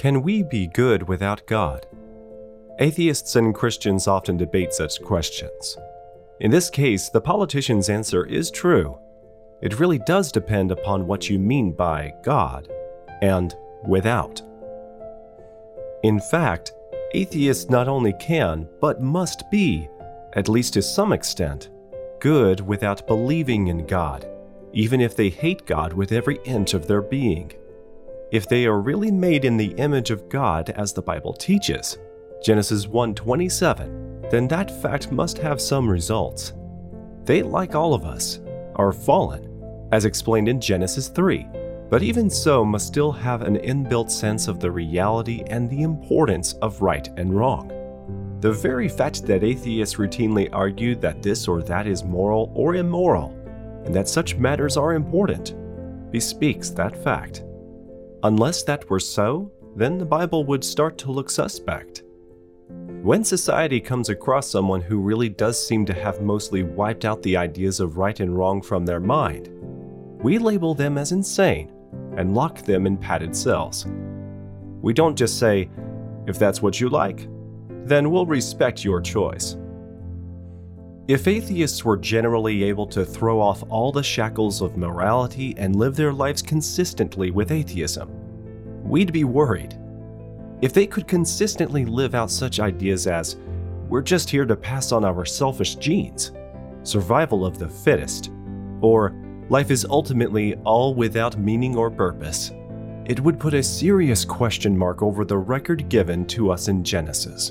Can we be good without God? Atheists and Christians often debate such questions. In this case, the politician's answer is true. It really does depend upon what you mean by God and without. In fact, atheists not only can, but must be, at least to some extent, good without believing in God, even if they hate God with every inch of their being. If they are really made in the image of God as the Bible teaches, Genesis 1:27, then that fact must have some results. They, like all of us, are fallen, as explained in Genesis 3, but even so must still have an inbuilt sense of the reality and the importance of right and wrong. The very fact that atheists routinely argue that this or that is moral or immoral, and that such matters are important, bespeaks that fact. Unless that were so, then the Bible would start to look suspect. When society comes across someone who really does seem to have mostly wiped out the ideas of right and wrong from their mind, we label them as insane and lock them in padded cells. We don't just say, if that's what you like, then we'll respect your choice. If atheists were generally able to throw off all the shackles of morality and live their lives consistently with atheism, we'd be worried. If they could consistently live out such ideas as, we're just here to pass on our selfish genes, survival of the fittest, or life is ultimately all without meaning or purpose, it would put a serious question mark over the record given to us in Genesis.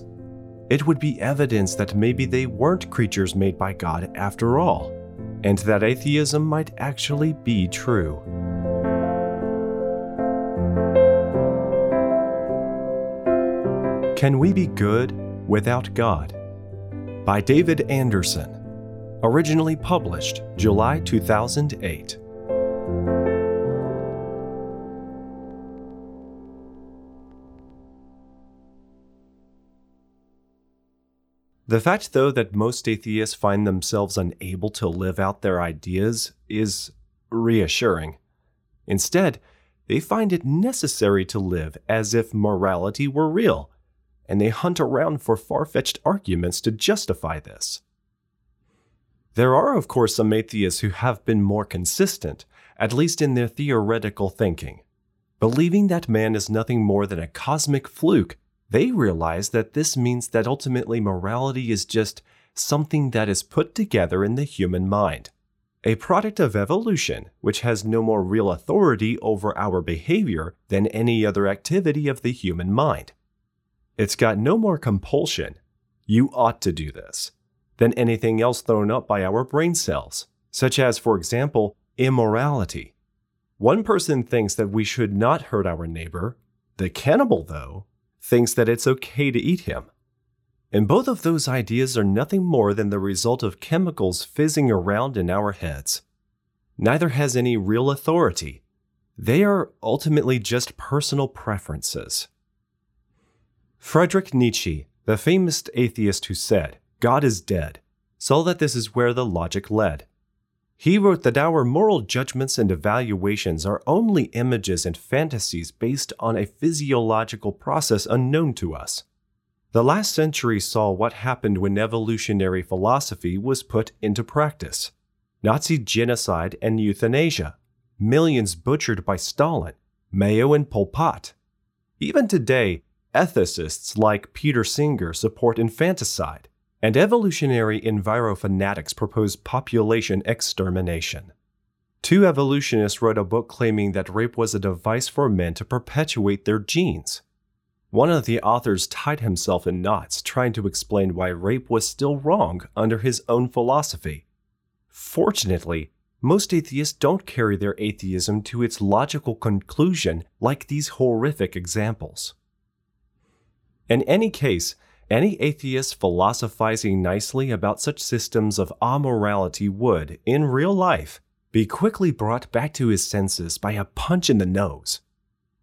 It would be evidence that maybe they weren't creatures made by God after all, and that atheism might actually be true. Can We Be Good Without God? By David Anderson. Originally published July 2008. The fact, though, that most atheists find themselves unable to live out their ideas is reassuring. Instead, they find it necessary to live as if morality were real and they hunt around for far fetched arguments to justify this. There are, of course, some atheists who have been more consistent, at least in their theoretical thinking. Believing that man is nothing more than a cosmic fluke, they realize that this means that ultimately morality is just something that is put together in the human mind, a product of evolution which has no more real authority over our behavior than any other activity of the human mind. It's got no more compulsion, you ought to do this, than anything else thrown up by our brain cells, such as, for example, immorality. One person thinks that we should not hurt our neighbor. The cannibal, though, thinks that it's okay to eat him. And both of those ideas are nothing more than the result of chemicals fizzing around in our heads. Neither has any real authority. They are ultimately just personal preferences. Friedrich Nietzsche, the famous atheist who said, God is dead, saw that this is where the logic led. He wrote that our moral judgments and evaluations are only images and fantasies based on a physiological process unknown to us. The last century saw what happened when evolutionary philosophy was put into practice Nazi genocide and euthanasia, millions butchered by Stalin, Mao, and Pol Pot. Even today, Ethicists like Peter Singer support infanticide, and evolutionary envirofanatics propose population extermination. Two evolutionists wrote a book claiming that rape was a device for men to perpetuate their genes. One of the authors tied himself in knots trying to explain why rape was still wrong under his own philosophy. Fortunately, most atheists don't carry their atheism to its logical conclusion like these horrific examples. In any case, any atheist philosophizing nicely about such systems of amorality would, in real life, be quickly brought back to his senses by a punch in the nose.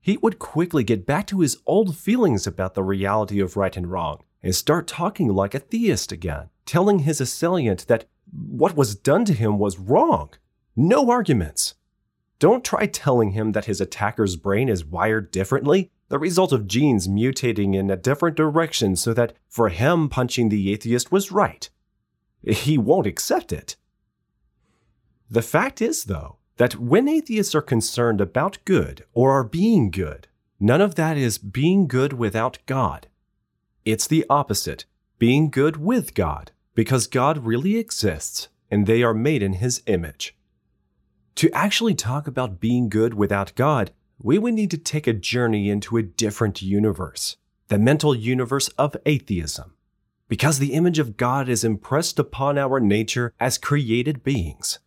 He would quickly get back to his old feelings about the reality of right and wrong and start talking like a theist again, telling his assailant that what was done to him was wrong. No arguments. Don't try telling him that his attacker's brain is wired differently the result of genes mutating in a different direction so that for him punching the atheist was right. He won't accept it. The fact is, though, that when atheists are concerned about good or are being good, none of that is being good without God. It's the opposite being good with God, because God really exists and they are made in His image. To actually talk about being good without God, we would need to take a journey into a different universe, the mental universe of atheism, because the image of God is impressed upon our nature as created beings.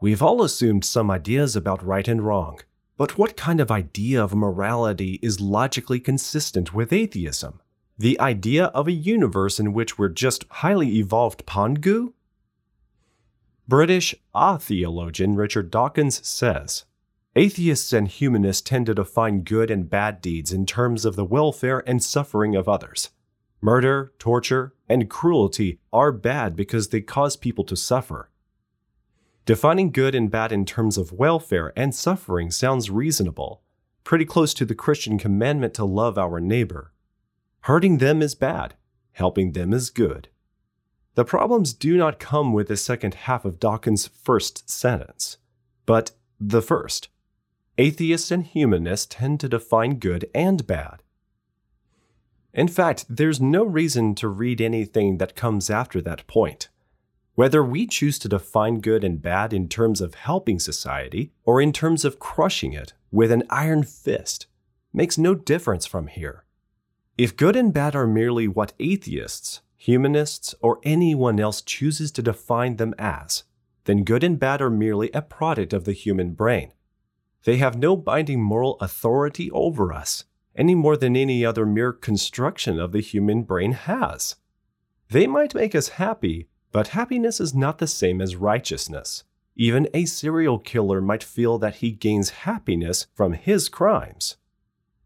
We've all assumed some ideas about right and wrong, but what kind of idea of morality is logically consistent with atheism? The idea of a universe in which we're just highly evolved pond goo? British ah theologian Richard Dawkins says Atheists and humanists tend to define good and bad deeds in terms of the welfare and suffering of others. Murder, torture, and cruelty are bad because they cause people to suffer. Defining good and bad in terms of welfare and suffering sounds reasonable, pretty close to the Christian commandment to love our neighbor. Hurting them is bad, helping them is good. The problems do not come with the second half of Dawkins' first sentence, but the first. Atheists and humanists tend to define good and bad. In fact, there's no reason to read anything that comes after that point. Whether we choose to define good and bad in terms of helping society or in terms of crushing it with an iron fist makes no difference from here. If good and bad are merely what atheists, humanists, or anyone else chooses to define them as, then good and bad are merely a product of the human brain. They have no binding moral authority over us, any more than any other mere construction of the human brain has. They might make us happy, but happiness is not the same as righteousness. Even a serial killer might feel that he gains happiness from his crimes.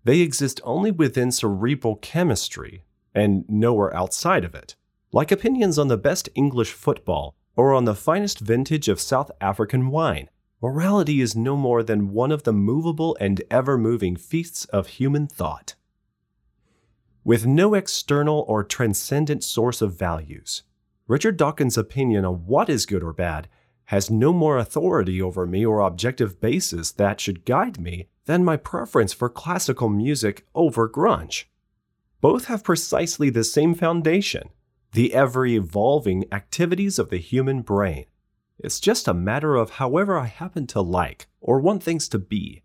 They exist only within cerebral chemistry and nowhere outside of it. Like opinions on the best English football or on the finest vintage of South African wine, morality is no more than one of the movable and ever moving feasts of human thought. With no external or transcendent source of values, Richard Dawkins' opinion on what is good or bad has no more authority over me or objective basis that should guide me than my preference for classical music over grunge. Both have precisely the same foundation the ever evolving activities of the human brain. It's just a matter of however I happen to like or want things to be.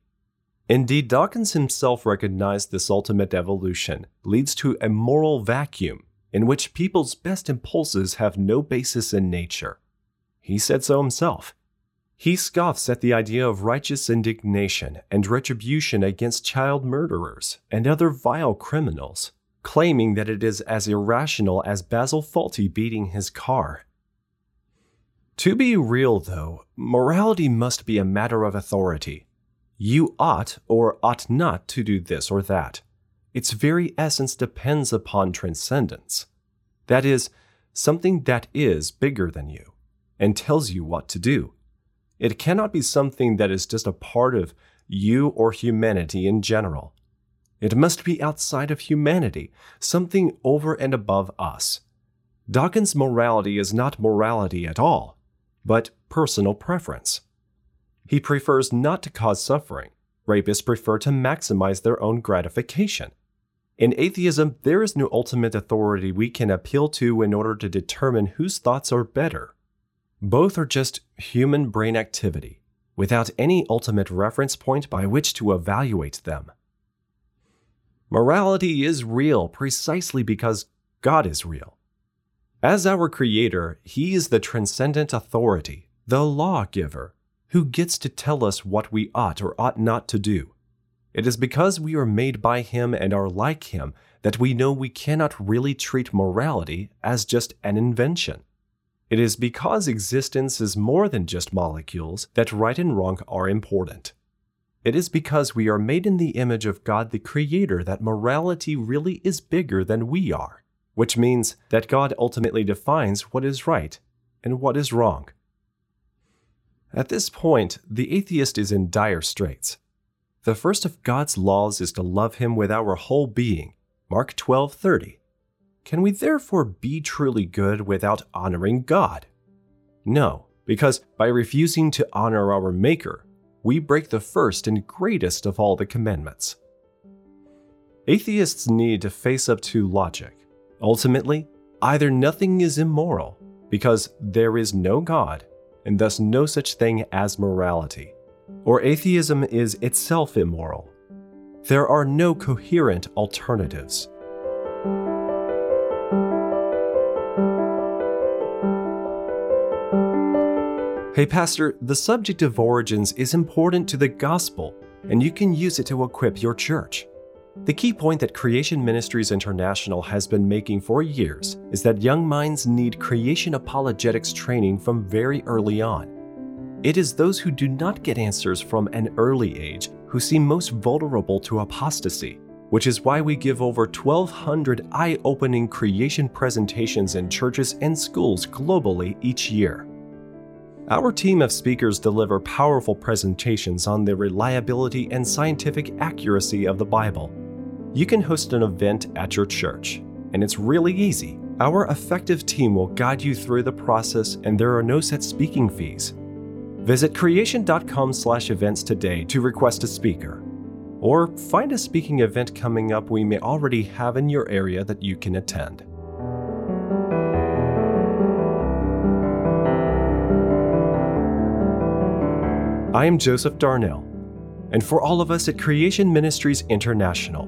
Indeed, Dawkins himself recognized this ultimate evolution leads to a moral vacuum in which people's best impulses have no basis in nature. He said so himself. He scoffs at the idea of righteous indignation and retribution against child murderers and other vile criminals, claiming that it is as irrational as Basil Fawlty beating his car. To be real, though, morality must be a matter of authority. You ought or ought not to do this or that its very essence depends upon transcendence. That is, something that is bigger than you and tells you what to do. It cannot be something that is just a part of you or humanity in general. It must be outside of humanity, something over and above us. Dawkins' morality is not morality at all, but personal preference. He prefers not to cause suffering. Rapists prefer to maximize their own gratification. In atheism, there is no ultimate authority we can appeal to in order to determine whose thoughts are better. Both are just human brain activity, without any ultimate reference point by which to evaluate them. Morality is real precisely because God is real. As our Creator, He is the transcendent authority, the lawgiver, who gets to tell us what we ought or ought not to do. It is because we are made by Him and are like Him that we know we cannot really treat morality as just an invention. It is because existence is more than just molecules that right and wrong are important. It is because we are made in the image of God the Creator that morality really is bigger than we are, which means that God ultimately defines what is right and what is wrong. At this point, the atheist is in dire straits. the first of God's laws is to love him with our whole being. Mark 12:30. Can we therefore be truly good without honoring God? No, because by refusing to honor our maker, we break the first and greatest of all the commandments. Atheists need to face up to logic. Ultimately, either nothing is immoral, because there is no God, and thus no such thing as morality, or atheism is itself immoral. There are no coherent alternatives. Hey, Pastor, the subject of origins is important to the gospel, and you can use it to equip your church. The key point that Creation Ministries International has been making for years is that young minds need creation apologetics training from very early on. It is those who do not get answers from an early age who seem most vulnerable to apostasy, which is why we give over 1,200 eye opening creation presentations in churches and schools globally each year. Our team of speakers deliver powerful presentations on the reliability and scientific accuracy of the Bible. You can host an event at your church, and it's really easy. Our effective team will guide you through the process, and there are no set speaking fees. Visit creation.com/events today to request a speaker, or find a speaking event coming up we may already have in your area that you can attend. I am Joseph Darnell, and for all of us at Creation Ministries International,